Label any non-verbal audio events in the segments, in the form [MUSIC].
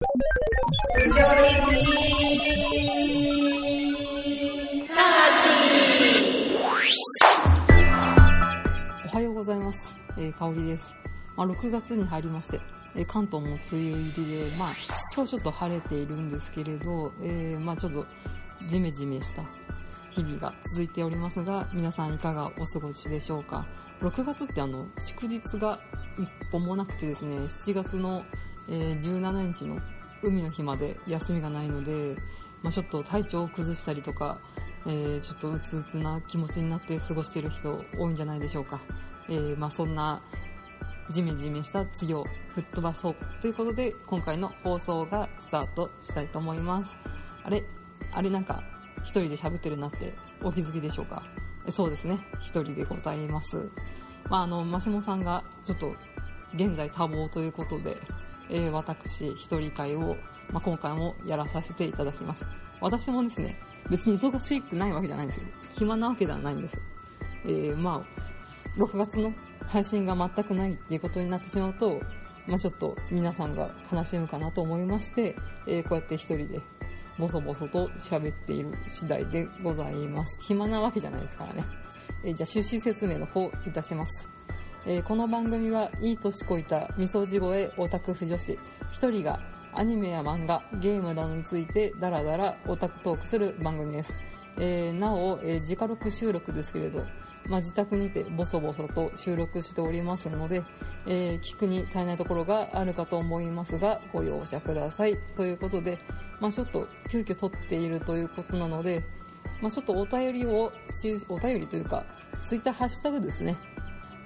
おはようございます。えー、香りです。まあ、6月に入りまして、えー関東も梅雨入りで、まあ、今日ちょっと晴れているんですけれど、えーまあちょっとジメジメした日々が続いておりますが、皆さんいかがお過ごしでしょうか。6月ってあの、祝日が一本もなくてですね、7月の、えー17日の海の日まで休みがないので、まあ、ちょっと体調を崩したりとか、えーちょっとうつうつな気持ちになって過ごしている人多いんじゃないでしょうか。えーまあそんなジメジメした梅雨を吹っ飛ばそうということで、今回の放送がスタートしたいと思います。あれあれなんか、一人で喋ってるなってお気づきでしょうか？そうですね。一人でございます。まああの、マシモさんがちょっと現在多忙ということで、えー私一人会を、まあ、今回もやらさせていただきます。私もですね、別に忙しくないわけじゃないんですよ。暇なわけではないんです。えーまあ、6月の配信が全くないっていうことになってしまうと、まあちょっと皆さんが悲しむかなと思いまして、えーこうやって一人でボソボソと喋っている次第でございます。暇なわけじゃないですからね。えーじゃあ趣旨説明の方いたします。えーこの番組はいい年こいたみそじ声オタク婦女子一人がアニメや漫画、ゲームなどについてダラダラオタクトークする番組です。えーなお、えー自家録収録ですけれど、まあ、自宅にてボソボソと収録しておりますので、えー聞くに足りないところがあるかと思いますが、ご容赦ください。ということで、まあ、ちょっと急遽撮っているということなので、まあ、ちょっとお便りを、お便りというか、ツイッターハッシュタグですね。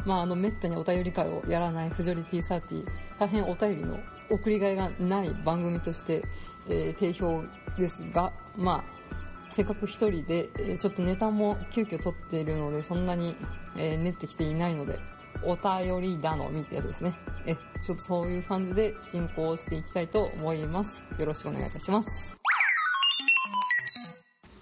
まあ、あの、めったにお便り会をやらないフジョリティサーティ、大変お便りの送りがいがない番組として、えー定評ですが、まあ、せっかく一人で、えーちょっとネタも急遽撮っているので、そんなに、えー練ってきていないので、お便りだの見てですね。え、ちょっとそういう感じで進行していきたいと思います。よろしくお願いいたします。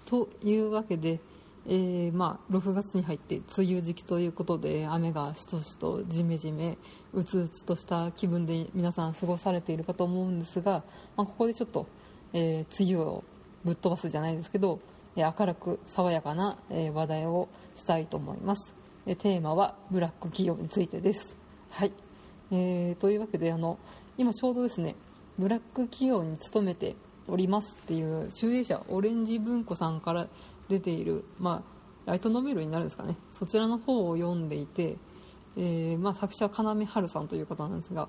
というわけで、えーまあ、6月に入って梅雨時期ということで雨がしとしとじめじめうつうつとした気分で皆さん過ごされているかと思うんですが、まあ、ここでちょっと、えー梅雨をぶっ飛ばすじゃないですけど、えー明るく爽やかな、えー話題をしたいと思います、えーテーマはブラック企業についてです。はい、えーというわけであの今ちょうどですねブラック企業に勤めておりますっていう集英社オレンジ文庫さんから出ている、まあ、ライトノベルになるんですかね。そちらの方を読んでいて、えーまあ、作者は要春さんという方なんですが、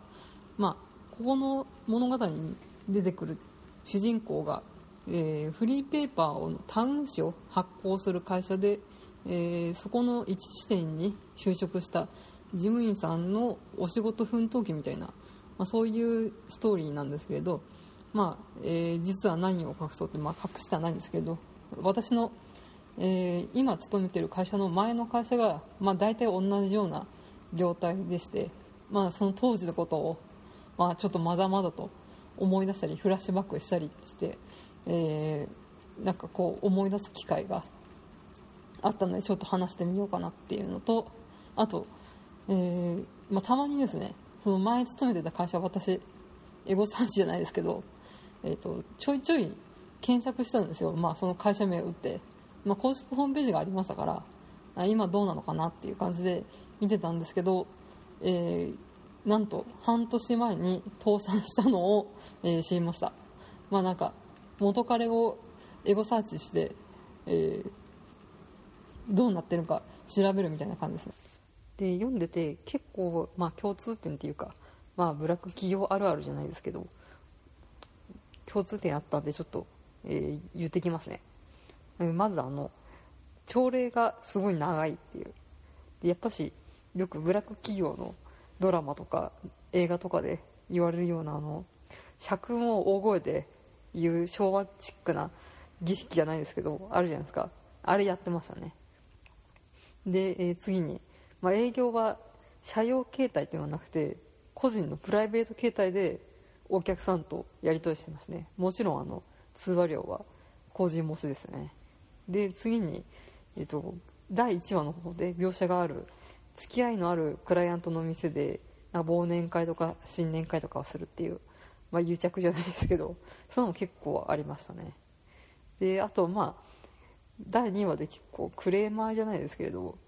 まあ、ここの物語に出てくる主人公が、えーフリーペーパーをタウン誌を発行する会社で、えーそこの一地点に就職した事務員さんのお仕事奮闘記みたいな、まあ、そういうストーリーなんですけれど、まあえー実は何を隠そうって、まあ、隠してはないんですけど私の、えー今勤めている会社の前の会社が、まあ、大体同じような業態でして、まあ、その当時のことを、まあ、ちょっとまだまだと思い出したりフラッシュバックしたりして、えーなんかこう思い出す機会があったのでちょっと話してみようかなっていうのとあと、えーまあ、たまにですねその前勤めてた会社私エゴサーチじゃないですけど、えー、とちょいちょい検索したんですよ、まあ、その会社名を打って、まあ、公式ホームページがありましたから今どうなのかなっていう感じで見てたんですけど、えーなんと半年前に倒産したのを、えー知りました。まあなんか元彼をエゴサーチして、えーどうなってるか調べるみたいな感じですね。で読んでて結構、まあ、共通点っていうか、まあ、ブラック企業あるあるじゃないですけど共通点あったんでちょっと、えー言ってきますね。まずあの朝礼がすごい長いっていう。でやっぱしよくブラック企業のドラマとか映画とかで言われるようなあの社訓を大声で言う昭和チックな儀式じゃないですけどあるじゃないですか。あれやってましたね。で、えー次に、まあ、営業は社用携帯っていうのはなくて個人のプライベート携帯でお客さんとやり取りしてますね。もちろんあの通話料は個人模試ですね。で次に、えっと第1話の方で描写がある付き合いのあるクライアントの店で忘年会とか新年会とかをするっていうまあ、癒着じゃないですけどそういうのも結構ありましたね。であとまあ第2話で結構クレーマーじゃないですけれど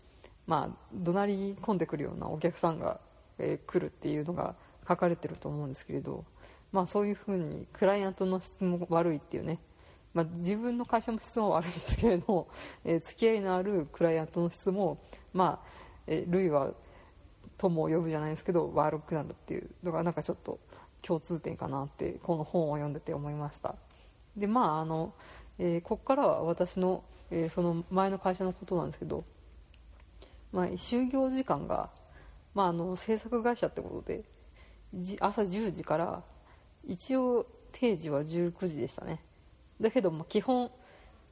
まあ怒鳴り込んでくるようなお客さんが、えー来るっていうのが書かれてると思うんですけれどまあそういうふうにクライアントの質も悪いっていうねまあ、自分の会社も質も悪いんですけれども、[LAUGHS] えー付き合いのあるクライアントの質も、まあえー類は友を呼ぶじゃないですけど悪くなるっていうのがなんかちょっと共通点かなってこの本を読んでて思いました。でまああの、えーここからは私の、えーその前の会社のことなんですけど、まあ、就業時間が、まあ、あの制作会社ってことで朝10時から一応定時は19時でしたね。だけど、まあ、基本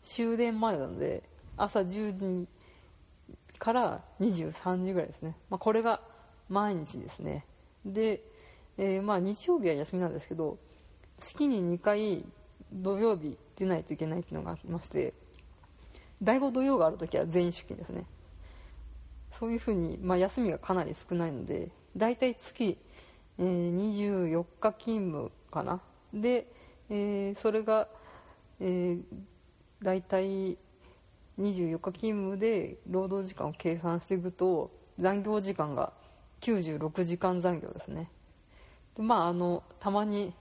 終電前なので朝10時から23時ぐらいですね、まあ、これが毎日ですね。で、えーまあ日曜日は休みなんですけど月に2回土曜日出ないといけないっていうのがありまして第5土曜があるときは全員出勤ですね。そういうふうに、まあ、休みがかなり少ないので大体月、えー24日勤務かな。で、えーそれが、えー大体24日勤務で労働時間を計算していくと残業時間が96時間残業ですね。でまああのたまに、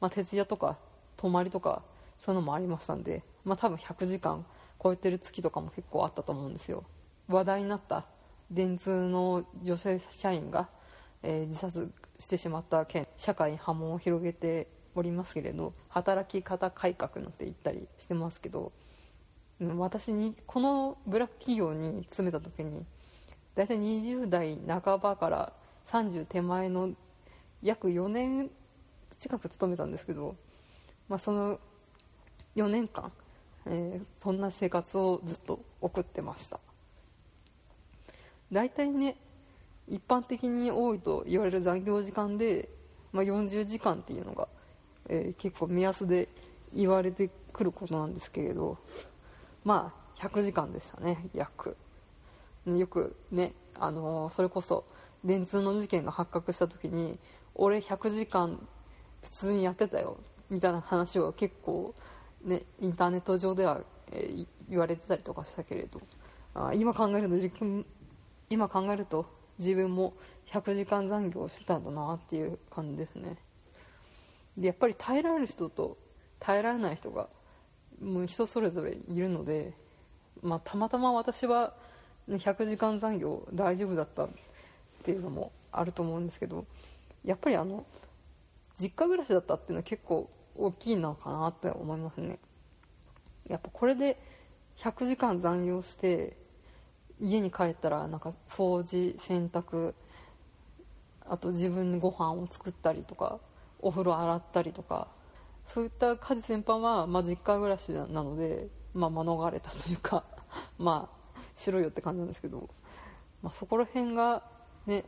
まあ、徹夜とか泊まりとかそういうのもありましたんで、まあ、多分100時間超えてる月とかも結構あったと思うんですよ。話題になった電通の女性社員が、えー自殺してしまった件社会に波紋を広げておりますけれど働き方改革なんて言ったりしてますけど私にこのブラック企業に勤めた時に大体20代半ばから30手前の約4年近く勤めたんですけど、まあ、その4年間、えーそんな生活をずっと送ってました。大体ね一般的に多いと言われる残業時間で、まあ、40時間っていうのが、えー結構目安で言われてくることなんですけれどまあ100時間でしたね約。よくね、あのーそれこそ電通の事件が発覚した時に俺100時間普通にやってたよみたいな話を結構、ね、インターネット上では、えー言われてたりとかしたけれどあ今考えると自分今考えると自分も100時間残業してたんだなっていう感じですね。でやっぱり耐えられる人と耐えられない人がもう人それぞれいるので、まあ、たまたま私は、100時間残業大丈夫だったっていうのもあると思うんですけどやっぱりあの実家暮らしだったっていうのは結構大きいのかなって思いますね。やっぱこれで100時間残業して家に帰ったらなんか掃除洗濯あと自分でご飯を作ったりとかお風呂洗ったりとかそういった家事全般は、まあ、実家暮らしなので、まあ、免れたというか [LAUGHS] まあしろよって感じなんですけど、まあ、そこら辺がね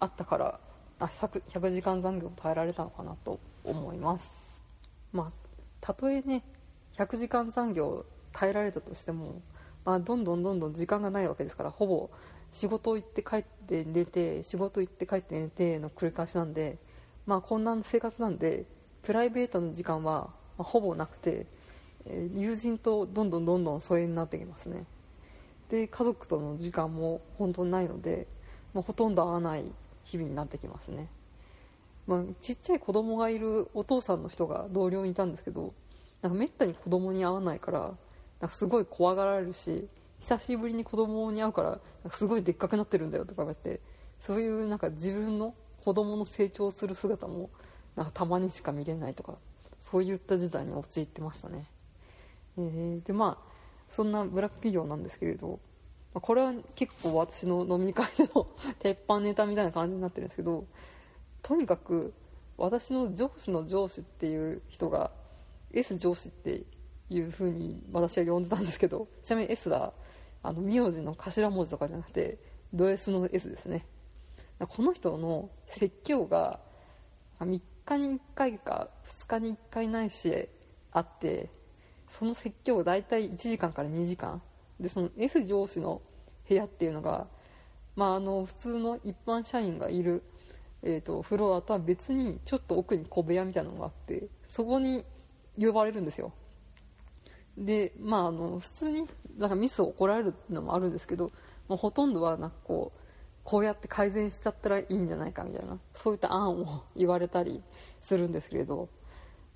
あったからあ100時間残業耐えられたのかなと思います。まあたとえね100時間残業耐えられたとしても、まあ、どんどんどんどん時間がないわけですからほぼ仕事行って帰って寝て仕事行って帰って寝ての繰り返しなんで、まあ、こんな生活なんでプライベートの時間は、ほぼなくて、友人とどんどんどんどん疎遠になってきますね。で家族との時間も本当にないので、まあ、ほとんど会わない日々になってきますね、まあ、ちっちゃい子供がいるお父さんの人が同僚にいたんですけどなんかめったに子供に会わないからなんかすごい怖がられるし久しぶりに子供に会うからすごいでっかくなってるんだよとか言われてそういうなんか自分の子供の成長する姿もなんかたまにしか見れないとかそういった時代に陥ってましたね、えーでまあそんなブラック企業なんですけれどこれは結構私の飲み会での [LAUGHS] 鉄板ネタみたいな感じになってるんですけどとにかく私の上司の上司っていう人が S 上司っていう風に私は呼んでたんですけどちなみに S はあの名字の頭文字とかじゃなくてド S の S ですね。この人の説教が3日に1回か2日に1回ないしあってその説教が大体1時間から2時間。でその S 上司の部屋っていうのが、まあ、あの普通の一般社員がいるえーと、フロアとは別にちょっと奥に小部屋みたいなのがあってそこに呼ばれるんですよ。でまああの普通になんかミスを怒られるのもあるんですけど、まあ、ほとんどはなんかこうこうやって改善しちゃったらいいんじゃないかみたいなそういった案を言われたりするんですけれど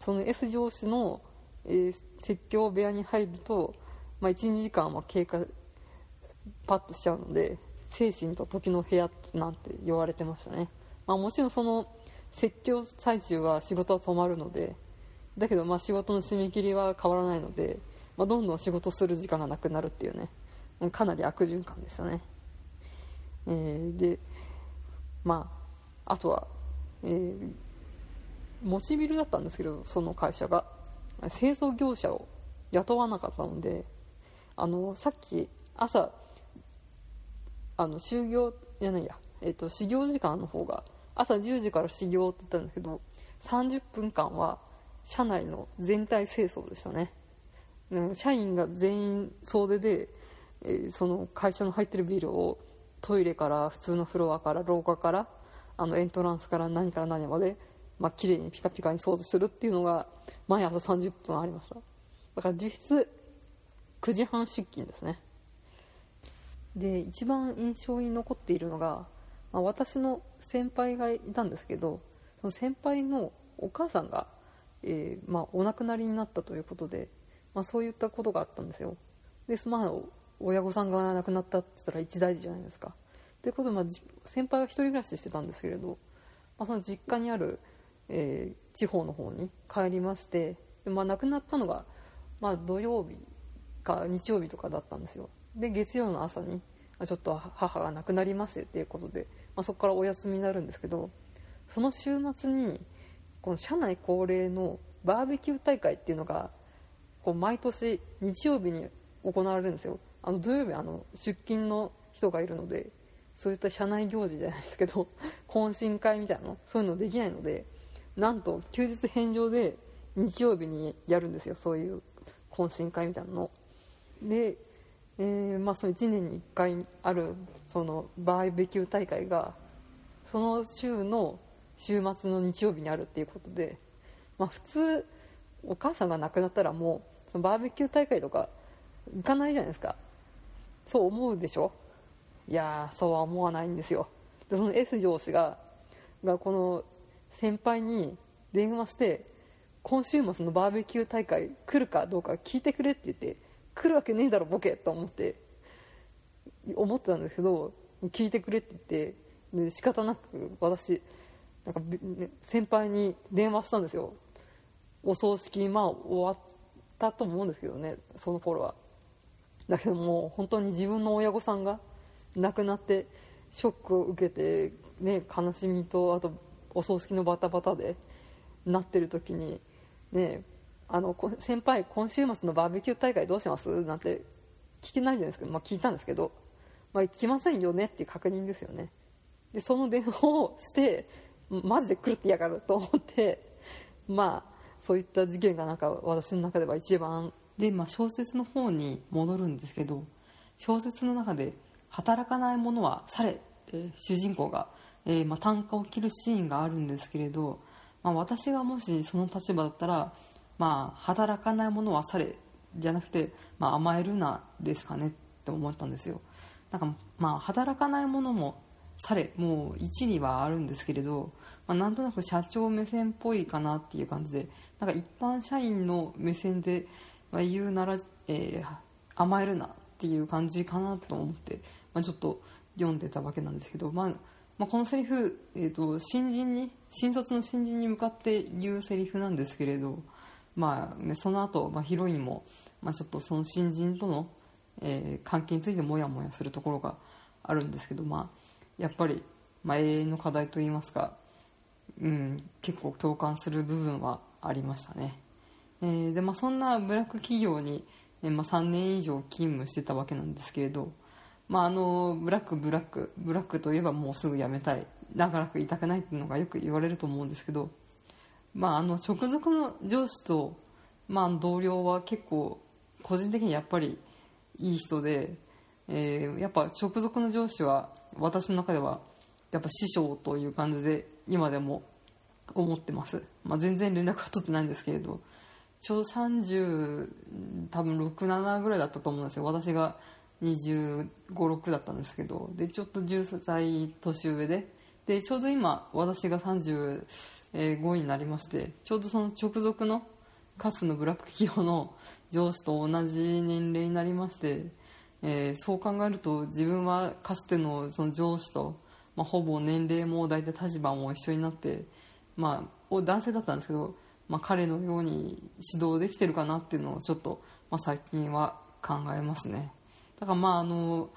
その S 上司の、えー、説教部屋に入ると、まあ、12時間は経過パッとしちゃうので精神と時の部屋なんて言われてましたね。まあ、もちろんその説教最中は仕事は止まるのでだけどまあ仕事の締め切りは変わらないので、まあ、どんどん仕事する時間がなくなるっていうねかなり悪循環でしたね、えー、でまああとは、えー、持ちビルだったんですけどその会社が。製造業者を雇わなかったのであのさっき朝あの就業じゃないや、えーと始業時間の方が朝10時から始業って言ったんですけど30分間は社内の全体清掃でしたね。社員が全員総出で、えー、その会社の入ってるビルをトイレから普通のフロアから廊下からあのエントランスから何から何まで、まあ綺麗にピカピカに掃除するっていうのが毎朝30分ありました。だから実質9時半出勤ですね。で一番印象に残っているのがまあ、私の先輩がいたんですけどその先輩のお母さんが、えー、まあ、お亡くなりになったということで、まあ、そういったことがあったんですよ。で、まあ、親御さんが亡くなったって言ったら一大事じゃないですか。ということで、まあ、先輩は一人暮らししてたんですけれど、まあ、その実家にある、えー、地方の方に帰りましてで、まあ、亡くなったのが、まあ、土曜日か日曜日とかだったんですよ。で月曜の朝にちょっと母が亡くなりましてっていうことでまあ、そこからお休みになるんですけどその週末にこの社内恒例のバーベキュー大会っていうのがこう毎年日曜日に行われるんですよ。あの土曜日あの出勤の人がいるのでそういった社内行事じゃないですけど [LAUGHS] 懇親会みたいなのそういうのできないのでなんと休日返上で日曜日にやるんですよそういう懇親会みたいなの。で、えーまあ、その1年に1回あるそのバーベキュー大会がその週の週末の日曜日にあるっていうことで、まあ、普通お母さんが亡くなったらもうそのバーベキュー大会とか行かないじゃないですか。そう思うでしょ？いやそうは思わないんですよ。でその S 上司ががこの先輩に電話して今週末のバーベキュー大会来るかどうか聞いてくれって言って来るわけねえだろボケと思って思ってたんですけど聞いてくれって言ってで仕方なく私なんか先輩に電話したんですよ。お葬式まあ終わったと思うんですけどねその頃は。だけどもう本当に自分の親御さんが亡くなってショックを受けて、ね、悲しみとあとお葬式のバタバタでなってる時にねあの先輩今週末のバーベキュー大会どうします？なんて聞けないじゃないですか、まあ、聞いたんですけどまあ、来ませんよねっていう確認ですよね。でその電話をしてマジで来るって嫌がると思ってまあそういった事件がなんか私の中では一番で、まあ、小説の方に戻るんですけど小説の中で「働かない者はされ」って主人公が、えー、まあ、単価を切るシーンがあるんですけれど、まあ、私がもしその立場だったら、まあ、働かない者はされじゃなくて、まあ、甘えるなですかねって思ったんですよ。なんかまあ働かないものもされもう一理はあるんですけれど、まあ、なんとなく社長目線っぽいかなっていう感じでなんか一般社員の目線で、まあ、言うなら、えー、甘えるなっていう感じかなと思って、まあ、ちょっと読んでたわけなんですけど、まあまあ、このセリフ、えーと、新人に新卒の新人に向かって言うセリフなんですけれど、まあ、その後、まあヒロインも、まあ、ちょっとその新人とのえー、関係についてモヤモヤするところがあるんですけど、まあ、やっぱり、まあ、永遠の課題といいますか、うん、結構共感する部分はありましたね、えー、でまあ、そんなブラック企業に、えー、まあ、3年以上勤務してたわけなんですけれど、まあ、あのブラックブラックブラックといえばもうすぐ辞めたい。長らくいたくないっていうのがよく言われると思うんですけど、まあ、あの直属の上司と、まあ、同僚は結構個人的にやっぱりいい人で、えー、やっぱ直属の上司は私の中ではやっぱ師匠という感じで今でも思ってます、まあ、全然連絡は取ってないんですけれどちょうど30多分67ぐらいだったと思うんですよ。私が2 5 6だったんですけどでちょっと10歳年上で。でちょうど今私が35位になりましてちょうどその直属のカスのブラック企業の上司と同じ年齢になりまして、えーそう考えると自分はかつてのその上司と、まあ、ほぼ年齢も大体立場も一緒になって、まあ、男性だったんですけど、まあ、彼のように指導できてるかなっていうのをちょっと、まあ、最近は考えますね。だからまああの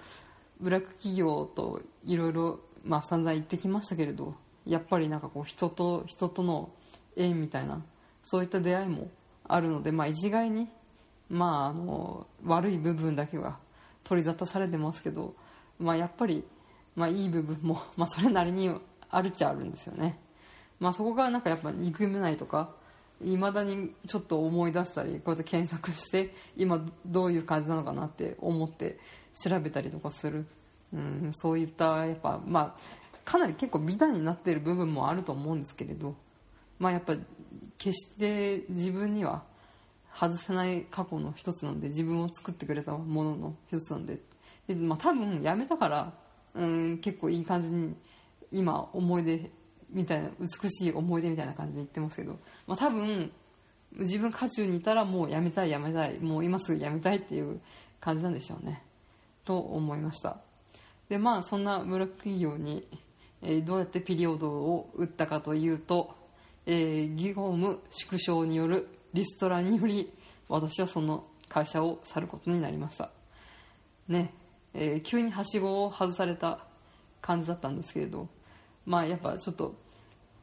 ブラック企業といろいろ散々言ってきましたけれどやっぱりなんかこう人と人との縁みたいなそういった出会いもあるので、まあ、一概に、まあ、あの悪い部分だけは取り沙汰されてますけど、まあ、やっぱり、まあ、いい部分も、まあ、それなりにあるっちゃあるんですよね、まあ、そこがなんかやっぱ憎めないとかいまだにちょっと思い出したりこうやって検索して今どういう感じなのかなって思って調べたりとかする、うん、そういったやっぱまあかなり結構美談になっている部分もあると思うんですけれど。まあやっぱ決して自分には外せない過去の一つなんで自分を作ってくれたものの一つなんで。で、まあ、多分やめたから、うん、結構いい感じに今思い出みたいな美しい思い出みたいな感じで言ってますけど、まあ、多分自分渦中にいたらもうやめたいやめたいもう今すぐやめたいっていう感じなんでしょうね。と思いました。でまあそんなブラック企業に、えーどうやってピリオドを打ったかというと、えー業務縮小によるリストラにより私はその会社を去ることになりました。ね、えー急にはしごを外された感じだったんですけれど。まあやっぱちょっと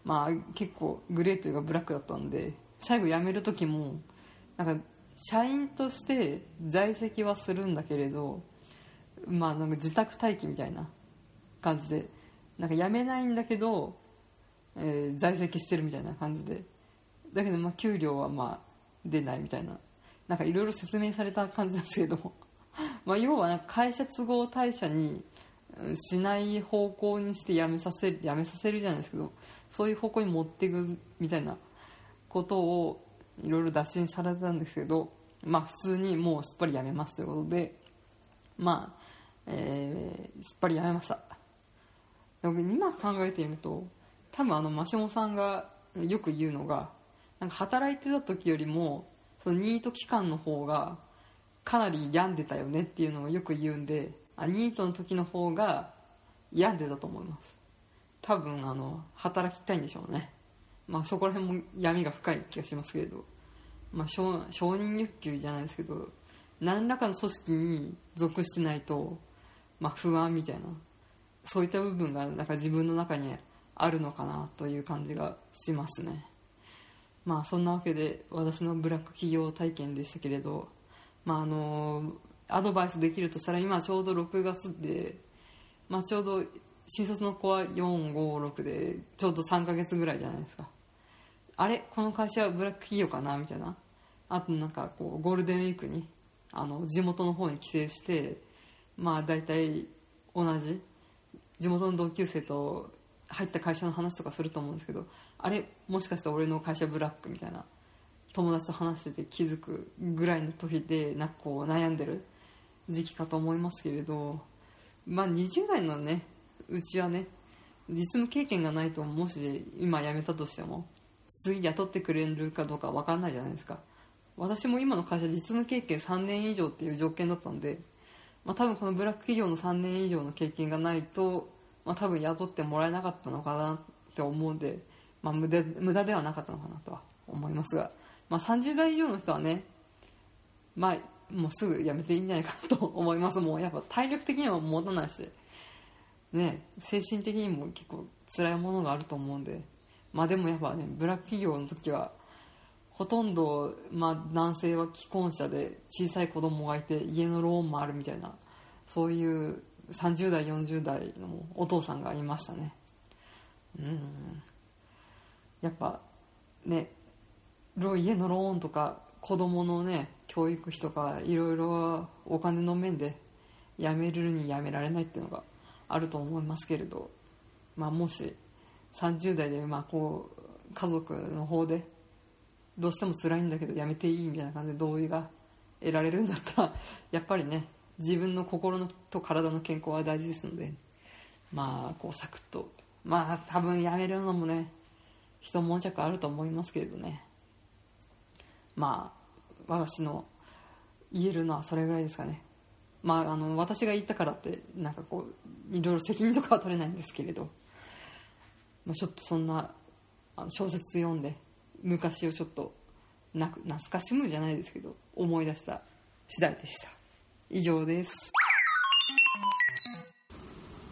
まあ結構グレーというかブラックだったんで最後辞める時もなんか社員として在籍はするんだけれどまあなんか自宅待機みたいな感じでなんか辞めないんだけど、えー在籍してるみたいな感じで。だけどまあ給料はまあ出ないみたいな。なんかいろいろ説明された感じなんですけど [LAUGHS] まあ要はなんか会社都合退社にしない方向にして辞めさせる辞めさせるじゃないですけどそういう方向に持っていくみたいなことをいろいろ打診されたんですけどまあ普通にもうすっぱり辞めますということでまあ、えーすっぱり辞めました。でも今考えてみると多分あのマシモさんがよく言うのがなんか働いてた時よりもそのニート期間の方がかなり病んでたよねっていうのをよく言うんであニートの時の方が病んでたと思います。多分あの働きたいんでしょうね。まあそこら辺も闇が深い気がしますけれど、まあ、承承認欲求じゃないですけど何らかの組織に属してないと、まあ、不安みたいなそういった部分がなんか自分の中にあるのかなという感じがしますね。まあそんなわけで私のブラック企業体験でしたけれどまああのアドバイスできるとしたら今ちょうど6月で、まあ、ちょうど新卒の子は456でちょうど3ヶ月ぐらいじゃないですか。あれ？この会社はブラック企業かな？みたいな。あとなんかこうゴールデンウィークにあの地元の方に帰省してまあ大体同じ地元の同級生と入った会社の話とかすると思うんですけどあれ？もしかしたら俺の会社ブラックみたいな友達と話してて気づくぐらいの時でなんかこう悩んでる時期かと思いますけれどまあ20代のねうちはね実務経験がないともし今辞めたとしても次雇ってくれるかどうか分かんないじゃないですか。私も今の会社実務経験3年以上っていう条件だったんで、まあ、多分このブラック企業の3年以上の経験がないと、まあ、多分雇ってもらえなかったのかなって思うんで、まあ、無駄無駄ではなかったのかなとは思いますが、まあ、30代以上の人はねまあもうすぐ辞めていいんじゃないかなと思います。もうやっぱ体力的には持たないし。ね精神的にも結構辛いものがあると思うんで。まあでもやっぱねブラック企業の時はほとんど、まあ、男性は既婚者で小さい子供がいて家のローンもあるみたいなそういう30代40代のお父さんがいましたね。うん。やっぱね家のローンとか子供のね教育費とかいろいろお金の面でやめるにやめられないっていうのがあると思いますけれど、まあ、もし30代でまあこう家族の方でどうしても辛いんだけどやめていいみたいな感じで同意が得られるんだったら [LAUGHS] やっぱりね自分の心のと体の健康は大事ですのでまあこうサクッと。まあ多分やめるのもね一悶着あると思いますけれどね。まあ私の言えるのはそれぐらいですかね。まああの私が言ったからってなんかこういろいろ責任とかは取れないんですけれど、まあ、ちょっとそんな小説読んで昔をちょっとなく懐かしむじゃないですけど思い出した次第でした。以上です。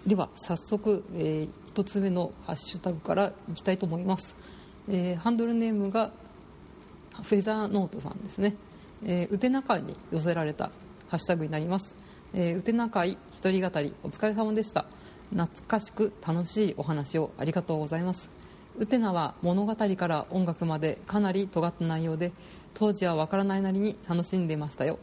では早速、えー、1つ目のハッシュタグからいきたいと思います、えー、ハンドルネームがフェザーノートさんですね、えー、うてな会に寄せられたハッシュタグになります、えー、うてな会一人語りお疲れ様でした。懐かしく楽しいお話をありがとうございます。ウテナは物語から音楽までかなり尖った内容で当時は分からないなりに楽しんでましたよ、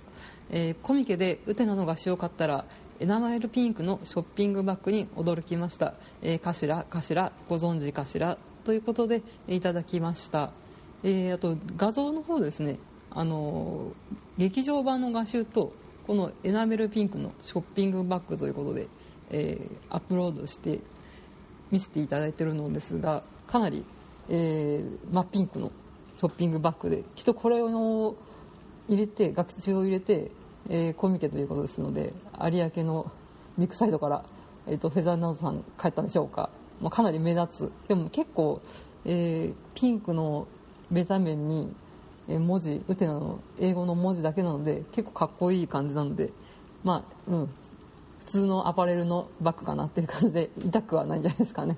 えー、コミケでウテナの菓子を買ったらエナマイルピンクのショッピングバッグに驚きました、えー、かしらかしらご存知かしらということでいただきました、えー、あと画像の方ですね。あの劇場版の画集とこのエナメルピンクのショッピングバッグということで、えー、アップロードして見せていただいているのですがかなり、えー、真っピンクのショッピングバッグできっとこれを入れて学習を入れて、えー、コミケということですので有明のビッグサイドから、えーと、フェザーナウトさん帰ったんでしょうか、まあ、かなり目立つ。でも結構、えー、ピンクのベタ面に文字ウテナの英語の文字だけなので結構かっこいい感じなのでまあうん。普通のアパレルのバッグかなっていう感じで痛くはないんじゃないですかね。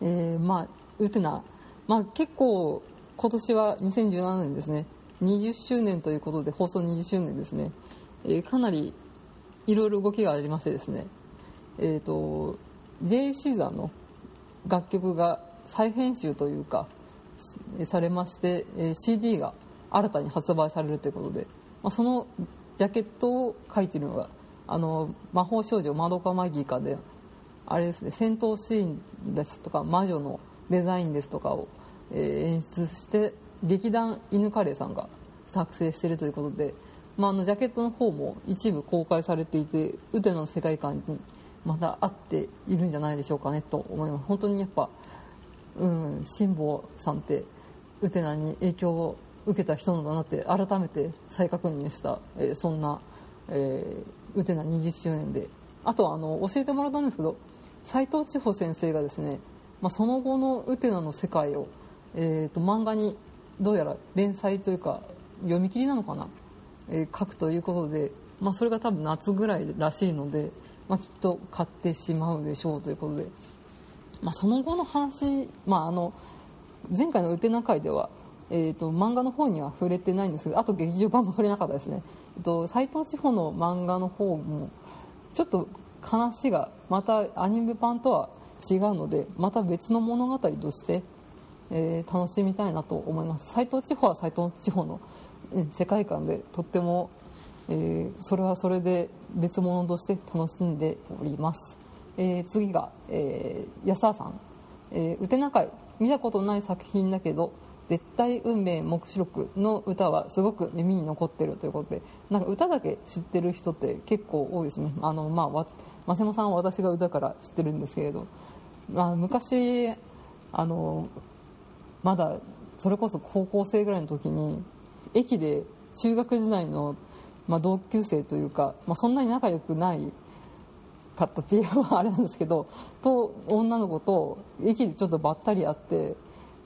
えー、まあウテナ、まあ、結構今年は2017年ですね。20周年ということで放送20周年ですね、えー、かなりいろいろ動きがありましてですね。えっ、ー、と J シーザーの楽曲が再編集というかされまして、CD が新たに発売されるということで、まあ、そのジャケットを書いているのがあの魔法少女マドカマギカであれですね戦闘シーンですとか魔女のデザインですとかを、演出して劇団犬カレーさんが作成しているということで、まあ、あのジャケットの方も一部公開されていてウテの世界観にまた合っているんじゃないでしょうかねと思います。本当にやっぱうん辛坊さんってウテナに影響を受けた人なんだなって改めて再確認した、えー、そんな、えー、ウテナ20周年で。あとあの教えてもらったんですけど斎藤千穂先生がですね、まあ、その後のウテナの世界を、えーと、漫画にどうやら連載というか読み切りなのかな、えー、書くということで、まあ、それが多分夏ぐらいらしいので、まあ、きっと買ってしまうでしょうということで、まあ、その後の話、まあ、あの前回のウテナ会では、えーと、漫画の方には触れてないんですけどあと劇場版も触れなかったですね、えーと、斎藤千穂の漫画の方もちょっと話がまたアニメ版とは違うのでまた別の物語として、えー、楽しみたいなと思います。斎藤地方は斎藤地方の、うん、世界観でとっても、えー、それはそれで別物として楽しんでおります、えー、次が、えー、安田さん、えー、うてな会見たことない作品だけど絶対運命目視録の歌はすごく耳に残ってるということでなんか歌だけ知ってる人って結構多いですね。あの、まあ、真島さんは私が歌から知ってるんですけれど、まあ、昔あのまだそれこそ高校生ぐらいの時に駅で中学時代の、まあ、同級生というか、まあ、そんなに仲良くないかったっていうのはあれなんですけどと女の子と駅でちょっとばったり会って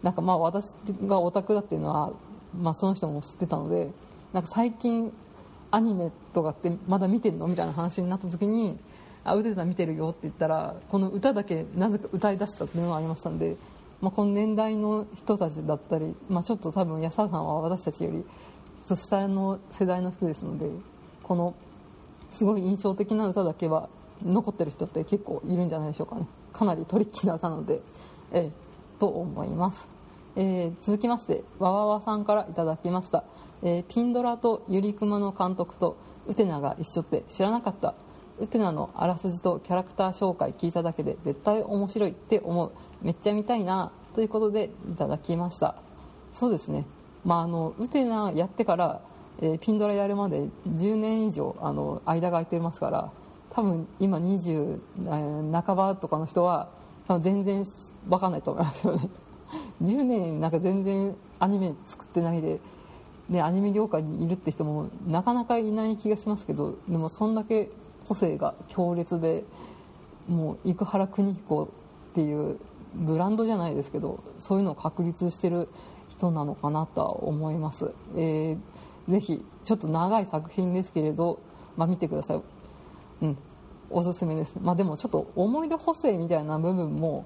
なんかまあ私がオタクだっていうのは、まあ、その人も知ってたのでなんか最近アニメとかってまだ見てるのみたいな話になった時に「あ腕田見てるよ」って言ったらこの歌だけなぜか歌い出したっていうのがありましたんで、まあ、この年代の人たちだったり、まあ、ちょっと多分安田さんは私たちよりちょっと下の世代の人ですのでこのすごい印象的な歌だけは残ってる人って結構いるんじゃないでしょうかね。かなりトリッキーな歌なので、ええと思います、えー、続きましてわわわさんからいただきました、えー、ピンドラとゆりくまの監督とウテナが一緒って知らなかった。ウテナのあらすじとキャラクター紹介聞いただけで絶対面白いって思う。めっちゃ見たいなということでいただきました。そうですね。まああのウテナやってからえー、ピンドラやるまで10年以上あの間が空いてますから多分今20、えー、半ばとかの人は全然分かんないと思いますよね。[LAUGHS] 10年なんか全然アニメ作ってないで、ね、アニメ業界にいるって人もなかなかいない気がしますけどでもそんだけ個性が強烈でもう生原邦彦っていうブランドじゃないですけどそういうのを確立してる人なのかなとは思います、えーぜひちょっと長い作品ですけれど、まあ、見てください。うん。おすすめです、まあ、でもちょっと思い出補正みたいな部分も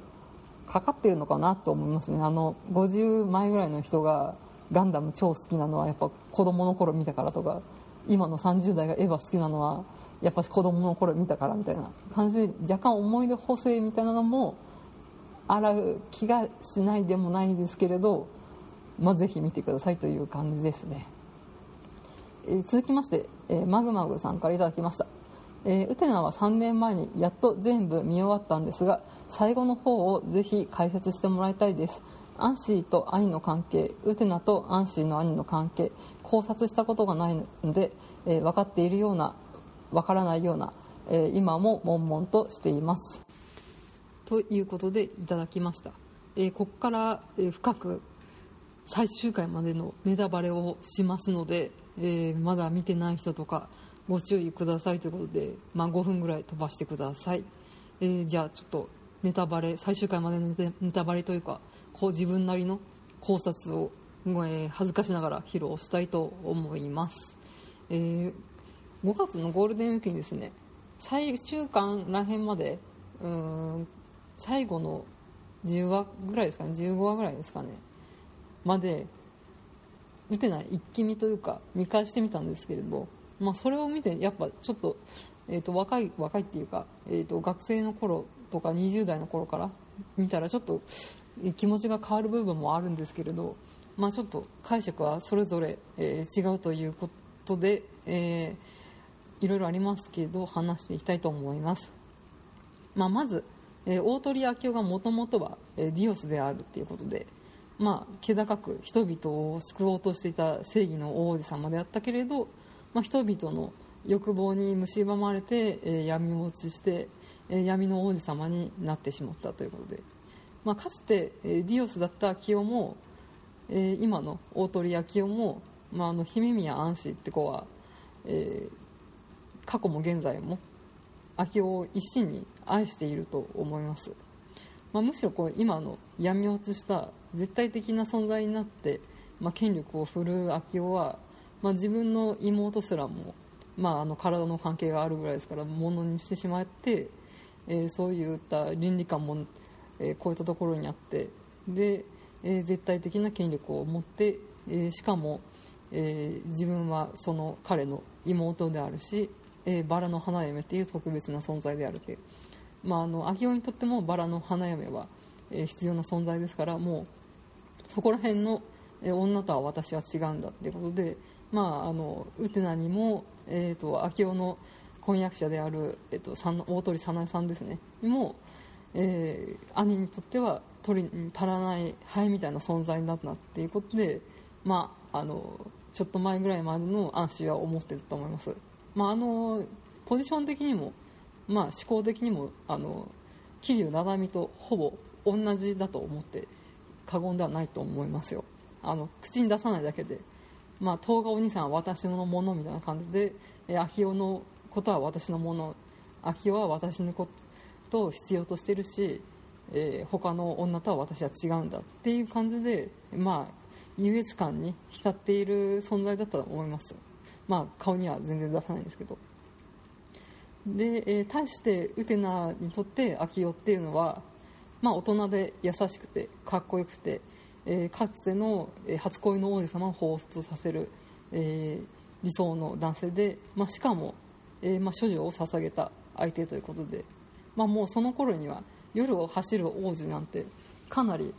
かかってるのかなと思いますね。あの50前ぐらいの人がガンダム超好きなのはやっぱ子供の頃見たからとか今の30代がエヴァ好きなのはやっぱ子供の頃見たからみたいな感じで若干思い出補正みたいなのもある気がしないでもないですけれど、まあ、ぜひ見てくださいという感じですね。えー、続きまして、えー、マグマグさんからいただきました、えー、ウテナは3年前にやっと全部見終わったんですが最後の方をぜひ解説してもらいたいです。アンシーと兄の関係ウテナとアンシーの兄の関係考察したことがないので、え分かっているような分からないような、え今も悶々としています。ということでいただきました、えここから、え深く最終回までのネタバレをしますので、え、まだ見てない人とかご注意くださいということで、まあ、5分ぐらい飛ばしてください、えー、じゃあちょっとネタバレ最終回までのネタバレというかこう自分なりの考察を、えー、恥ずかしながら披露したいと思います、えー、5月のゴールデンウィークにですね最終巻らへんまでうん最後の10話ぐらいですかね15話ぐらいですかねまで見てない一気見というか見返してみたんですけれど、まあ、それを見てやっぱちょっと,、えーと、若い若いっていうか、えーと、学生の頃とか20代の頃から見たらちょっと気持ちが変わる部分もあるんですけれど、まあ、ちょっと解釈はそれぞれ、えー、違うということで、えー、いろいろありますけど話していきたいと思います、まあ、まず、えー、大鳥明夫がもともとは、えー、ディオスであるということで、まあ、気高く人々を救おうとしていた正義の王子様であったけれど、まあ、人々の欲望に蝕まれて、えー、闇落ちして、えー、闇の王子様になってしまったということで、まあ、かつて、えー、ディオスだった清夫も、えー、今の大鳥明夫も、まあ、あの姫宮安氏って子は、えー、過去も現在も明夫を一心に愛していると思います、まあ、むしろこう今の闇落ちした絶対的な存在になって、まあ、権力を振るう昭夫は、まあ、自分の妹すらも、まあ、あの体の関係があるぐらいですからものにしてしまって、えー、そういった倫理観も、えー、超えたところにあってで、えー、絶対的な権力を持って、えしかも、え自分はその彼の妹であるし、えバラの花嫁っていう特別な存在であるという、まあ、あの昭夫にとってもバラの花嫁は、え必要な存在ですからもうそこら辺のえ女とは私は違うんだっていうことで、まあ、あのウテナにも、えーと、秋夫の婚約者である、えーと、大鳥早苗さんですね。にも、えー、兄にとっては取り足らない灰みたいな存在になったっていうことで、まあ、あのちょっと前ぐらいまでの安心は思ってると思います、まあ、あのポジション的にも、まあ、思考的にもあの桐生七海とほぼ同じだと思って過言ではないと思いますよ。あの口に出さないだけで、まあ、東お兄さんは私のものみたいな感じで、え秋夫のことは私のもの。秋夫は私のことを必要としてるし、えー、他の女とは私は違うんだっていう感じで、まあ、優越感に浸っている存在だったと思います、まあ、顔には全然出さないんですけど。で、えー、対してウテナにとって秋夫っていうのはまあ、大人で優しくてかっこよくて、えー、かつての、初恋の王子様を彷彿させる、えー、理想の男性で、まあ、しかも、えまあ、処女を捧げた相手ということで、まあ、もうその頃には夜を走る王子なんてかなり、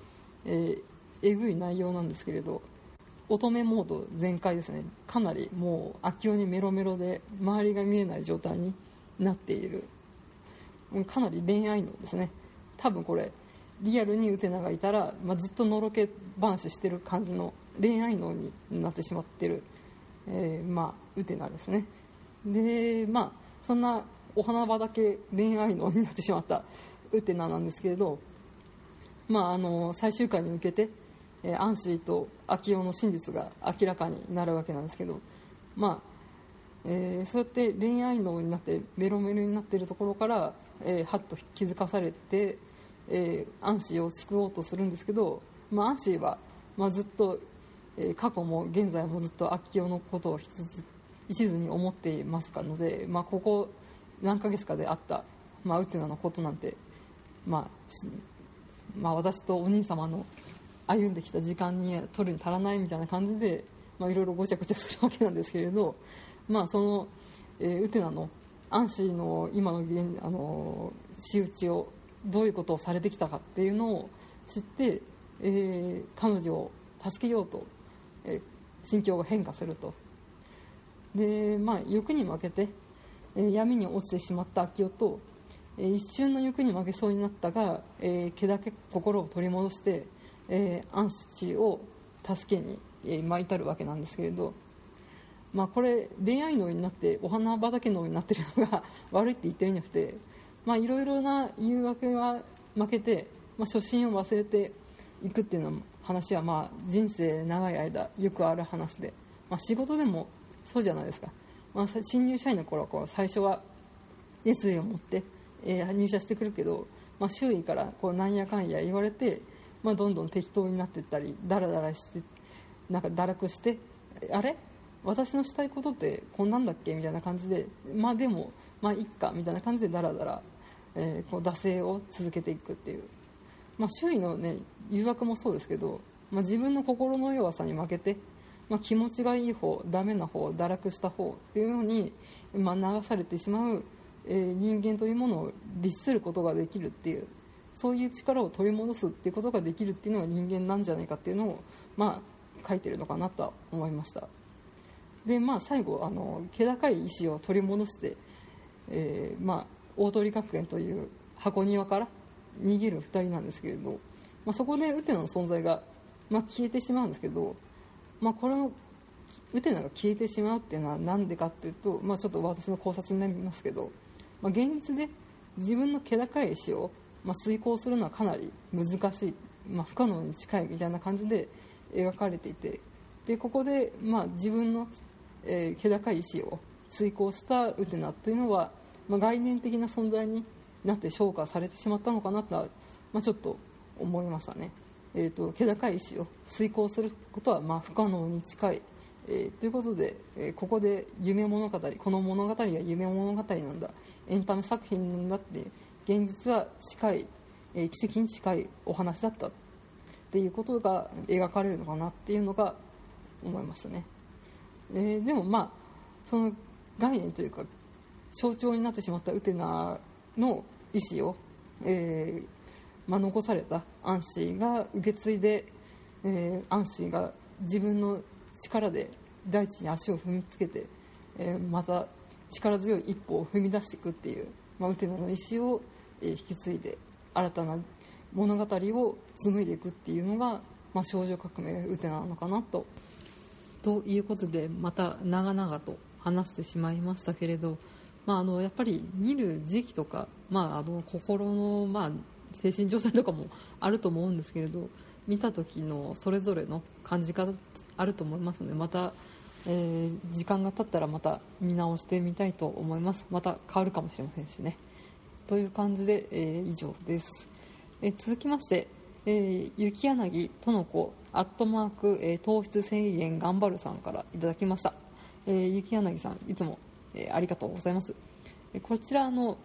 ええぐい内容なんですけれど乙女モード全開ですね。かなりもう悪境にメロメロで周りが見えない状態になっている。かなり恋愛のですね。多分これ、リアルにウテナがいたら、まあ、ずっとのろけ話してる感じの恋愛脳になってしまってる、えー、まあ、ウテナですね。でまあそんなお花畑恋愛脳になってしまったウテナなんですけれど、まあ、あの最終回に向けて、えー、アンシーとアキオの真実が明らかになるわけなんですけど、まあえー、そうやって恋愛脳になってメロメロになっているところから、えー、はっと気づかされて、えー、アンシーを救おうとするんですけど、まあ、アンシーは、まあ、ずっと、えー、過去も現在もずっとアキオのことを一途に思っていますかので、まあ、ここ何ヶ月かであった、まあ、ウテナのことなんて、まあまあ、私とお兄様の歩んできた時間に取るに足らないみたいな感じで、まあ、いろいろごちゃごちゃするわけなんですけれど、まあ、その、えー、ウテナのアンシーの今の現あの仕打ちをどういうことをされてきたかっていうのを知って、えー、彼女を助けようと、えー、心境が変化すると。で、まあ、欲に負けて、えー、闇に落ちてしまった秋代と、えー、一瞬の欲に負けそうになったが、えー、毛だけ心を取り戻して、えー、アンシーを助けに、えーまあ、至るわけなんですけれど、まあ、これ恋愛脳になってお花畑脳になってるのが [LAUGHS] 悪いって言ってるんじゃなくてまあいろいろな誘惑が負けて、まあ、初心を忘れていくっていうの話はまあ人生長い間よくある話で、まあ、仕事でもそうじゃないですか、まあ、新入社員の頃は最初は熱意を持って、えー、入社してくるけど、まあ、周囲からこうなんやかんや言われて、まあ、どんどん適当になっていったりだらだらしてなんか堕落してあれ？私のしたいことってこんなんだっけ？みたいな感じでまあでもまあいっかみたいな感じでだらだらえー、こう惰性を続けていくっていう、まあ、周囲の、ね、誘惑もそうですけど、まあ、自分の心の弱さに負けて、まあ、気持ちがいい方ダメな方堕落した方っていうのに、ま、流されてしまう、えー、人間というものを律することができるっていうそういう力を取り戻すっていうことができるっていうのが人間なんじゃないかっていうのを、まあ、書いてるのかなと思いました。で、まあ、最後あの気高い意志を取り戻して、えーまあ大通学園という箱庭から逃げる2人なんですけれど、まあ、そこでウテナの存在が、まあ、消えてしまうんですけど、まあ、これのウテナが消えてしまうっていうのは何でかっていうと、まあ、ちょっと私の考察になりますけど、まあ、現実で自分の気高い意志を、まあ、遂行するのはかなり難しい、まあ、不可能に近いみたいな感じで描かれていてでここで、まあ、自分の、えー、気高い意志を遂行したウテナというのはまあ、概念的な存在になって昇華されてしまったのかなとは、まあ、ちょっと思いましたね、えーと、気高い意志を遂行することはまあ不可能に近い、えー、ということで、えー、ここで夢物語この物語は夢物語なんだ。エンタメ作品なんだって現実は近い、えー、奇跡に近いお話だった。っていうことが描かれるのかなっていうのが思いましたね、えー、でもまあその概念というか象徴になってしまったウテナの意思を、えーま、残されたアンシーが受け継いで、えー、アンシーが自分の力で大地に足を踏みつけて、えー、また力強い一歩を踏み出していくっていう、ま、ウテナの意思を、えー、引き継いで新たな物語を紡いでいくっていうのが、ま、少女革命ウテナなのかなと。ということでまた長々と話してしまいましたけれどまあ、あのやっぱり見る時期とか、まあ、あの心の、まあ、精神状態とかもあると思うんですけれど見た時のそれぞれの感じ方あると思いますのでまた、えー、時間が経ったらまた見直してみたいと思います。また変わるかもしれませんしね。という感じで、えー、以上です、えー、続きまして、えー、雪柳との子アットマーク、えー、糖質制限頑張るさんからいただきました、えー、雪柳さんいつもえー、ありがとうございます。こちらの、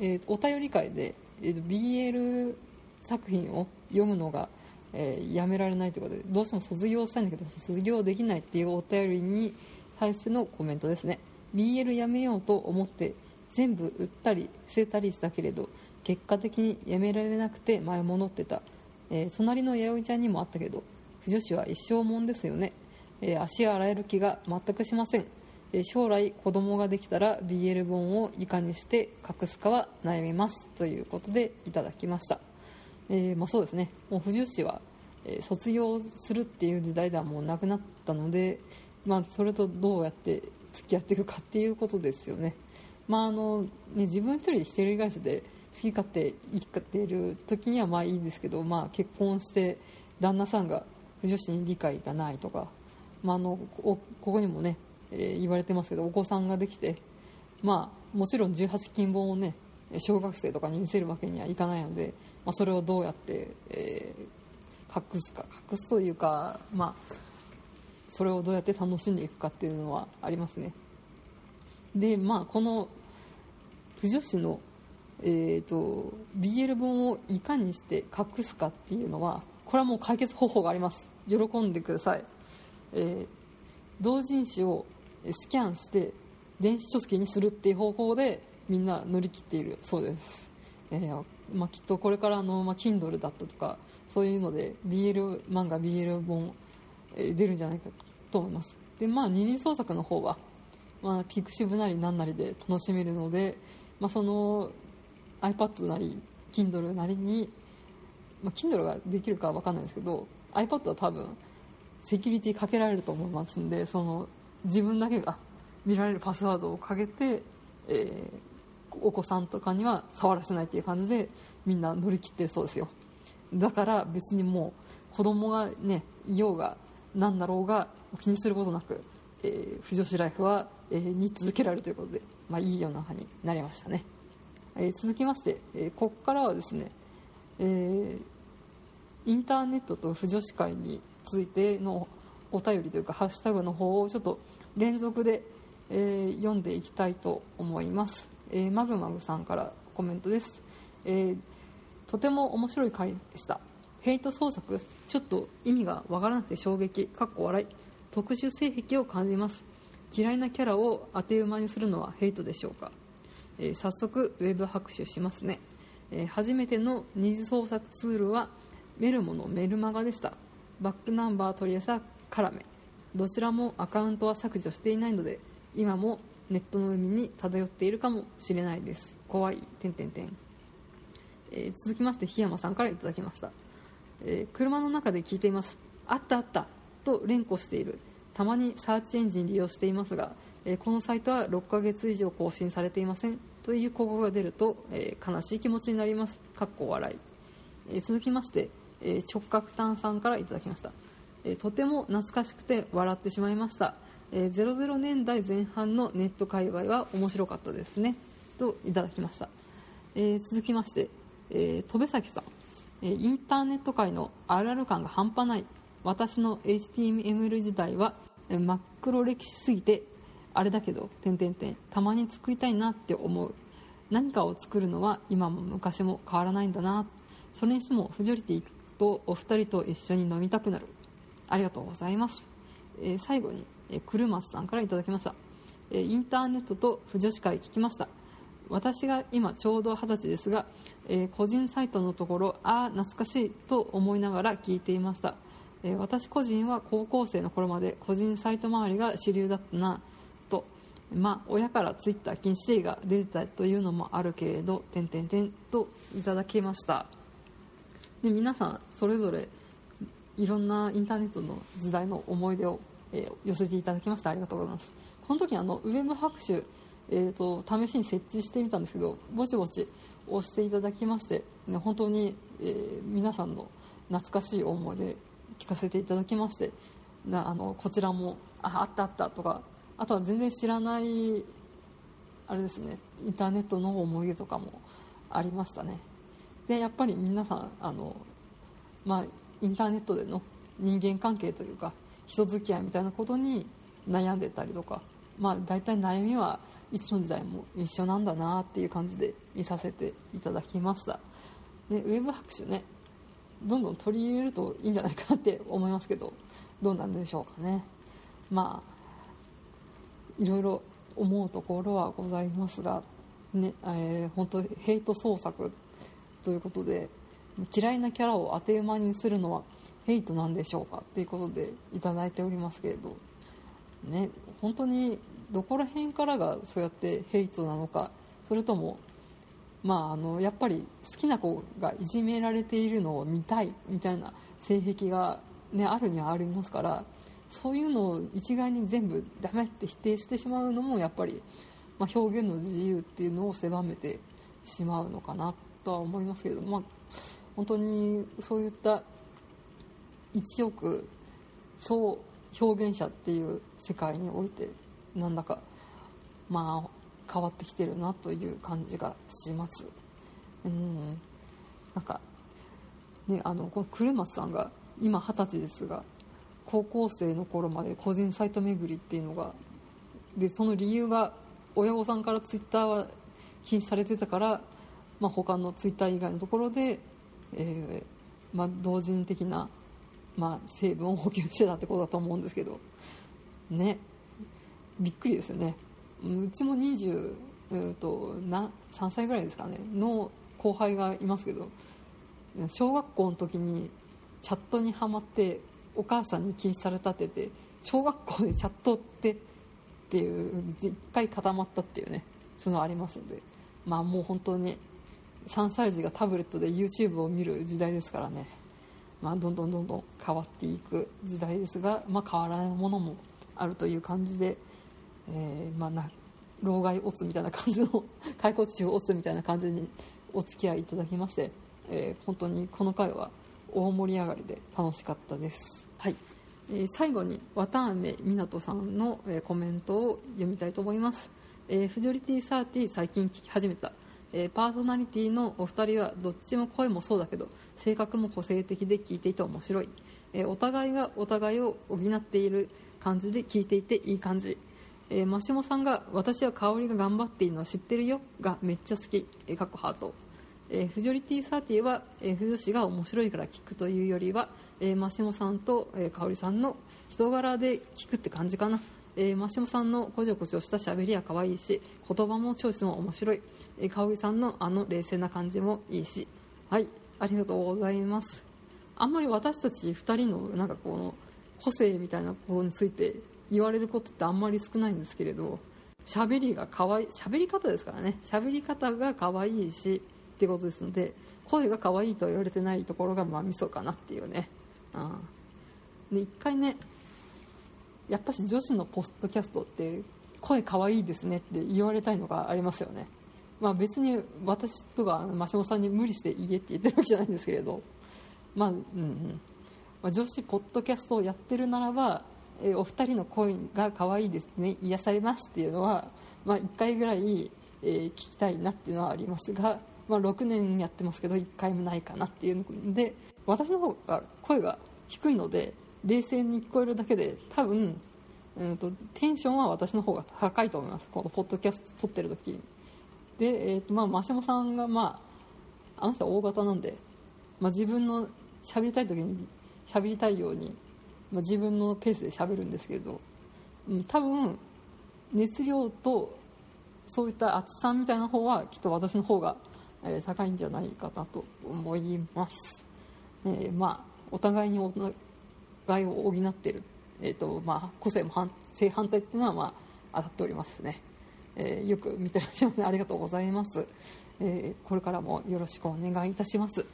えー、お便り会で、えー、BL 作品を読むのが、えー、やめられないということでどうしても卒業したいんだけど卒業できないっていうお便りに対してのコメントですね。BL やめようと思って全部売ったり捨てたりしたけれど結果的にやめられなくて前戻ってた、えー、隣の弥生ちゃんにもあったけど不女子は一生もんですよね、えー、足洗える気が全くしません。将来子供ができたら BL 本をいかにして隠すかは悩みますということでいただきました、えーまあ、そうですね。もう不重視は、え卒業するっていう時代ではもうなくなったので、まあ、それとどうやって付き合っていくかっていうことですよね,、まああのね自分一人で一人暮らしで好き勝手生きている時にはまあいいんですけど、まあ、結婚して旦那さんが不女子に理解がないとか、まあ、あのここにもね、え言われてますけどお子さんができて、まあ、もちろん18金本をね小学生とかに見せるわけにはいかないので、まあ、それをどうやって、えー隠すか隠すというか、まあ、それをどうやって楽しんでいくかっていうのはありますね。でまあこの不女子の、えー、と BL 本をいかにして隠すかっていうのはこれはもう解決方法があります。喜んでください、えー同人誌をスキャンして電子書籍にするっていう方法でみんな乗り切っているそうです、えーまあ、きっとこれからの、まあ、Kindle だったとかそういうので BL 漫画 BL 本、えー出るんじゃないかと思います。でまあ二次創作の方は、まあ、ピクシブなりなんなりで楽しめるので、まあ、その iPad なり Kindle なりに、まあ、Kindle ができるかは分かんないですけど iPad は多分セキュリティかけられると思いますんでその自分だけが見られるパスワードをかけて、えーお子さんとかには触らせないっていう感じでみんな乗り切ってるそうですよ。だから別にもう子供がねいようが何だろうが気にすることなく、えー、不女子ライフは、えーに続けられるということで、まあ、いい世の中になりましたね、えー続きまして、えここからはですね、えーインターネットと不女子会についてのお便りというかハッシュタグの方をちょっと連続で、えー読んでいきたいと思います、えーマグマグさんからコメントです、えーとても面白い回でした。ヘイト創作。ちょっと意味がわからなくて衝撃。かっこ笑い。特殊性癖を感じます。嫌いなキャラを当て馬にするのはヘイトでしょうか。えー早速ウェブ拍手しますね、えー初めての二次創作ツールはメルモのメルマガでした。バックナンバー取り寄せはカラメどちらもアカウントは削除していないので今もネットの海に漂っているかもしれないです。怖い。点点点え続きまして檜山さんからいただきました、えー車の中で聞いています。あったあった。と連呼している。たまにサーチエンジン利用していますが、えーこのサイトは6ヶ月以上更新されていません。という広告が出ると、え悲しい気持ちになります。かっこ笑い、え続きまして、え直角炭さんからいただきました、えとても懐かしくて笑ってしまいました、えー00年代前半のネット界隈は面白かったですね。といただきました、えー続きまして、えー、戸部崎さん、えインターネット界のあるある感が半端ない。私の HTML 時代は、真っ黒歴史すぎてあれだけど点々点たまに作りたいなって思う。何かを作るのは今も昔も変わらないんだな。それにしてもフジョリティとお二人と一緒に飲みたくなる。ありがとうございます、えー最後に、えー、クルマスさんからいただきました、えインターネットと不女子会聞きました。私が今ちょうど二十歳ですが、え個人サイトのところああ懐かしいと思いながら聞いていました、え私個人は高校生の頃まで個人サイト周りが主流だったなと。まあ親からツイッター禁止令が出てたというのもあるけれど点々点といただきました。で皆さんそれぞれいろんなインターネットの時代の思い出を、えー寄せていただきましてありがとうございます。この時あのウェブ拍手、えー、と試しに設置してみたんですけどぼちぼち押していただきまして、ね、本当に、えー皆さんの懐かしい思い出聞かせていただきましてなあのこちらもああったあったとかあとは全然知らないあれですねインターネットの思い出とかもありましたね。でやっぱり皆さんあの、まあ、インターネットでの人間関係というか人付き合いみたいなことに悩んでたりとか、まあ、大体悩みはいつの時代も一緒なんだなっていう感じで見させていただきました。でウェブ拍手ねどんどん取り入れるといいんじゃないかなって思いますけどどうなんでしょうかね。まあいろいろ思うところはございますが、ねえー本当ヘイト創作ということで嫌いなキャラを当て馬にするのはヘイトなんでしょうかっていうことでいただいておりますけれど、ね、本当にどこら辺からがそうやってヘイトなのかそれともまあ、あのやっぱり好きな子がいじめられているのを見たいみたいな性癖が、ね、あるにはありますからそういうのを一概に全部ダメって否定してしまうのもやっぱり、まあ、表現の自由っていうのを狭めてしまうのかなとは思いますけれども、まあ、本当にそういった一億総表現者っていう世界においてなんだかまあ変わってきてるなという感じがします。うん。なんかねあのこの車松さんが今二十歳ですが高校生の頃まで個人サイト巡りっていうのがでその理由が親御さんからツイッターは禁止されてたから、まあ、他のツイッター以外のところで、えーまあ、同人的な、まあ、成分を補給してたってことだと思うんですけど。ね。びっくりですよね。うちも20、えー、とな3歳ぐらいですかね。の後輩がいますけど。小学校の時にチャットにはまってお母さんに禁止されたって言って小学校でチャットってっていう一回固まったっていうね。そのありますので。まあもう本当に3歳児がタブレットで YouTube を見る時代ですからね、まあ、どんどんどんどん変わっていく時代ですが、まあ、変わらないものもあるという感じで、えー、まあな老害オツみたいな感じの [LAUGHS] 解雇中オツみたいな感じにお付き合いいただきまして、えー、本当にこの回は大盛り上がりで楽しかったです。はい、えー、最後に綿あめ湊さんの、えー、コメントを読みたいと思います、えー、フジョリティサーティ最近聞き始めた、えー、パーソナリティのお二人はどっちも声もそうだけど性格も個性的で聞いていて面白い、えー、お互いがお互いを補っている感じで聞いていていい感じ。えー、マシモさんが「私は香りが頑張っているのは知ってるよ」がめっちゃ好き、えー、かっこハート。えー、フジョリティサーティは、えー、フジョが面白いから聞くというよりは、えー、マシモさんと、えー、香織さんの人柄で聞くって感じかな、えー、マシモさんのこちょこちょした喋りは可愛いし言葉もチョイスも面白い、えー、香織さんのあの冷静な感じもいいし。はいありがとうございます。あんまり私たち2人のなんかこの個性みたいなことについて言われることってあんまり少ないんですけれど喋りが可愛い喋り方ですからね。喋り方が可愛いしってことですので声が可愛いと言われてないところがまあミソかなっていうね、うん、で一回ねやっぱし女子のポストキャストって声可愛いですねって言われたいのがありますよね。まあ別に私とか真下さんに無理して言えって言ってるわけじゃないんですけれど。[LAUGHS] まあうんうんまあ、女子ポッドキャストをやってるならば、え、お二人の声が可愛いですね。癒されますっていうのは、まあ、1回ぐらい、えー、聞きたいなっていうのはありますがまあ、6年やってますけど1回もないかなっていうので私の方が声が低いので冷静に聞こえるだけで多分、うんと、テンションは私の方が高いと思いますこのポッドキャスト撮ってる時で、えーとまあ、マシモさんが、まあ、あの人は大型なんで、まあ、自分の喋りたい時に喋りたいように、まあ、自分のペースで喋るんですけど、うん、多分熱量とそういった厚さみたいな方はきっと私の方が高いんじゃないかなと思います。えー、まあ、お互いにお互いを補っている、えーとまあ、個性も反正反対っていうのは、まあ、当たっておりますね、えー、よく見てらっしゃいますね。ありがとうございます、えー、これからもよろしくお願いいたします。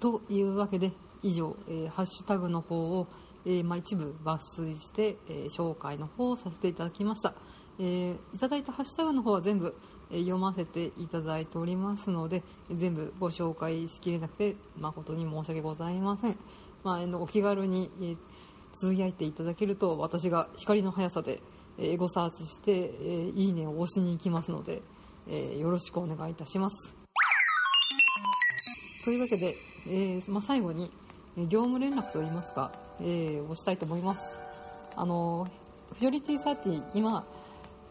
というわけで以上、えー、ハッシュタグの方を、えーまあ、一部抜粋して、えー、紹介の方をさせていただきました、えー、いただいたハッシュタグの方は全部え読ませていただいておりますので全部ご紹介しきれなくて誠に申し訳ございません、まあ、お気軽にえつぶやいていただけると私が光の速さでエゴサーチしてえいいねを押しに行きますのでえよろしくお願いいたします。というわけで、えー、まあ、最後に業務連絡といいますか、えー、をしたいと思います。あのフジョリティサーティ今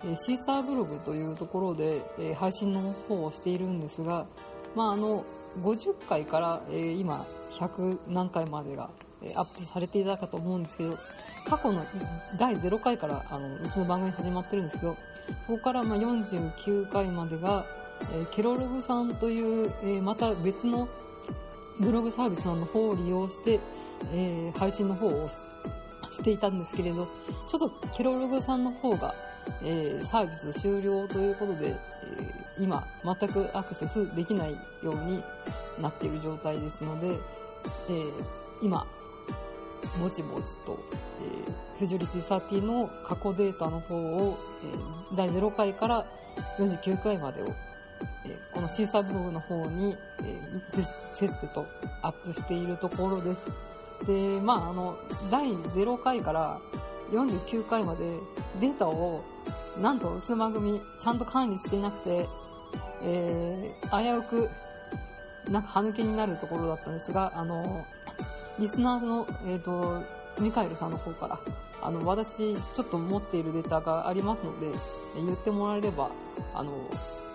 シーサーブログというところで、配信の方をしているんですが、まあ、あの50回から、え今100何回までが、えアップされていたかと思うんですけど過去の第0回からあのうちの番組始まってるんですけどそこからまあ49回までが、えケロログさんという、えまた別のブログサービスさんの方を利用して、え配信の方をしていたんですけれどちょっとケロログさんの方がえ、サービス終了ということで、え、今全くアクセスできないようになっている状態ですので、えー、今ぼちぼちと、えー、フジョリティ30の過去データの方を、えー、第0回から49回までを、えー、このシーサーブログの方に、えー、せっせとアップしているところです。で、まあ、あの、第0回から49回までデータを、なんとうちの番組ちゃんと管理していなくて、えー、危うく、なんか歯抜けになるところだったんですが、あの、リスナーの、えっ、ー、と、ミカエルさんの方から、あの、私、ちょっと持っているデータがありますので、言ってもらえれば、あの、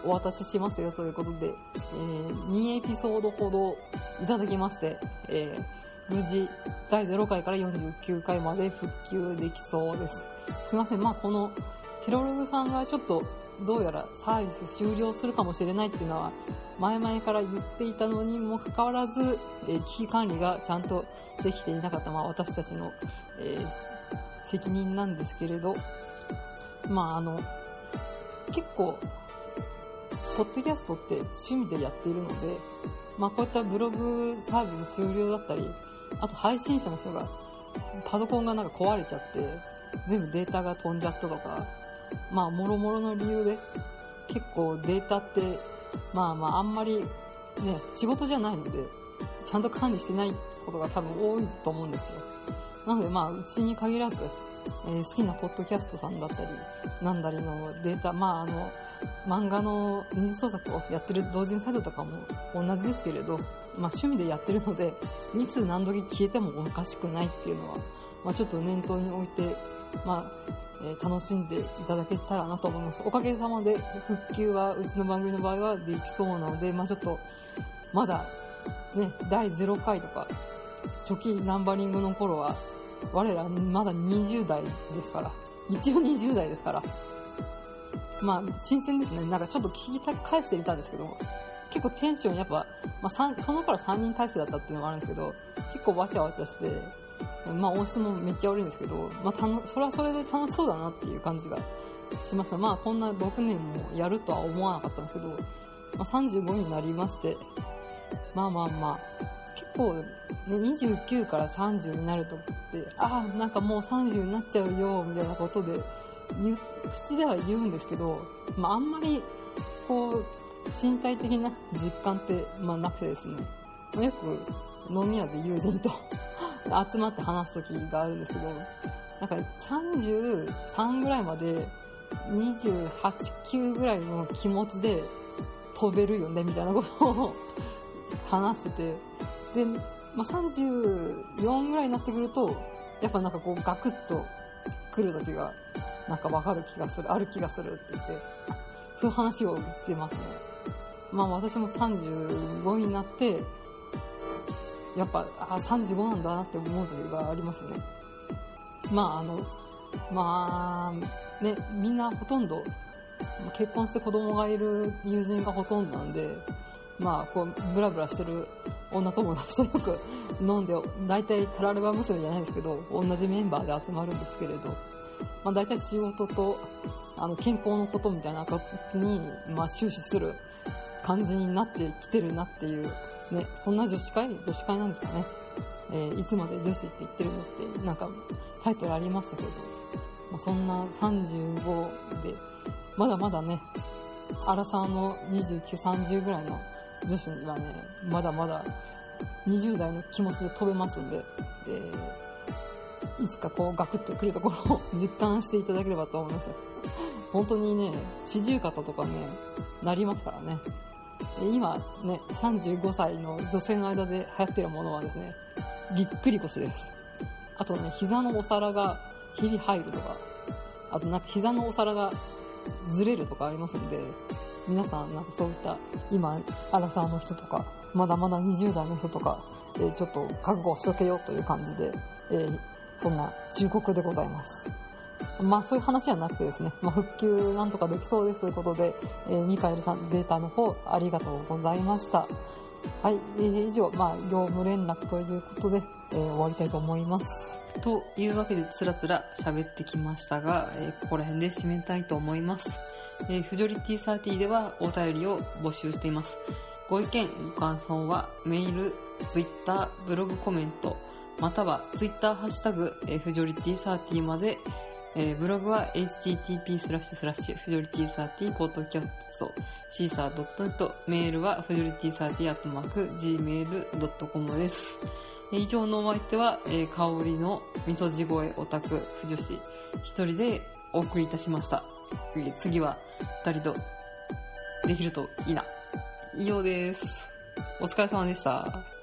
お渡ししますよということで、えー、2エピソードほどいただきまして、えー、無事、第0回から49回まで復旧できそうです。すいません、まあこの、テロログさんがちょっと、どうやらサービス終了するかもしれないっていうのは、前々から言っていたのにもかかわらず、えー、危機管理がちゃんとできていなかった、まあ私たちの、えー、責任なんですけれど、まああの、結構、ポッドキャストって趣味でやっているので、まあこういったブログサービス終了だったり、あと配信者の人が、パソコンがなんか壊れちゃって、全部データが飛んじゃったとか、まあもろもろの理由で、結構データって、まあまああんまりね、仕事じゃないので、ちゃんと管理してないことが多分多いと思うんですよ。なのでまあうちに限らず、えー、好きなポッドキャストさんだったり、なんだりのデータ、まああの、漫画の二次創作をやってる同人サイトとかも同じですけれど、まあ趣味でやってるので、いつ何時消えてもおかしくないっていうのは、まあちょっと念頭に置いて、まあ、え、楽しんでいただけたらなと思います。おかげさまで復旧はうちの番組の場合はできそうなので、まあちょっと、まだ、ね、第0回とか、初期ナンバリングの頃は、我らまだ20代ですから。一応20代ですから。まあ、新鮮ですね。なんかちょっと聞き返してみたんですけど、結構テンションやっぱ、まあ、その頃3人体制だったっていうのもあるんですけど、結構わちゃわちゃして、まあ音質もめっちゃ悪いんですけど、まあたの、それはそれで楽しそうだなっていう感じがしました。まあこんな6年もやるとは思わなかったんですけど、まあ35になりまして、まあまあまあ、結構、ね、29から30になるとって、ああ、なんかもう30になっちゃうよ、みたいなことで、口では言うんですけど、まああんまり、こう、身体的な実感って、まあなくてですね、ま、よく飲み屋で友人と集まって話す時があるんですけど、なんか33ぐらいまで28、9ぐらいの気持ちで飛べるよね、みたいなことを話してて、で、まあ、34ぐらいになってくると、やっぱなんかこうガクッと来る時がなんかわかる気がする、ある気がするって言って、そういう話をしてますね。まあ私も35になって、やっぱ、あ、35なんだなって思う時がありますね。まあ、あの、まあ、ね、みんなほとんど、結婚して子供がいる友人がほとんどなんで、まあ、こう、ブラブラしてる女友達とよく [LAUGHS] 飲んで、大体タラレバ娘じゃないですけど、同じメンバーで集まるんですけれど、まあ大体仕事と、あの、健康のことみたいな形に、まあ終始する感じになってきてるなっていうね、そんな女子会女子会なんですかね。えー、いつまで女子って言ってるのって、なんかタイトルありましたけど、まあ、そんな35で、まだまだね、アラサーの29、30ぐらいの女子にはね、まだまだ20代の気持ちで飛べますんで、えー、いつかこうガクッと来るところを [LAUGHS] 実感していただければと思います。本当にね、四十肩とかね、なりますからね。今ね、35歳の女性の間で流行ってるものはですね、ぎっくり腰です。あとね、膝のお皿がひび入るとか、あとなんか膝のお皿がずれるとかありますんで、皆さんなんかそういった今、アラサーの人とか、まだまだ20代の人とか、えー、ちょっと覚悟しとけよという感じで、えー、そんな忠告でございます。まあそういう話はなくてですね、まあ、復旧なんとかできそうですということで、えー、ミカエルさんデータの方ありがとうございました。はい、えー、以上、まあ業務連絡ということで、えー、終わりたいと思います。というわけでつらつら喋ってきましたが、えー、ここら辺で締めたいと思います。えー、フジョリティサーティではお便りを募集しています。ご意見、ご感想はメール、ツイッター、ブログコメント、またはツイッターハッシュタグ、えー、フジョリティサーティまで、えー、ブログは http スラッシュスラッシュフジョリティサーティポッドキャストシーサー .net メールはフジョリティサーティアットマーク gmail.com です。以上のお相手は、えー、香りの味噌地声オタク、不女子、一人でお送りいたしました。次は二人とできるといいな。以上です。お疲れ様でした。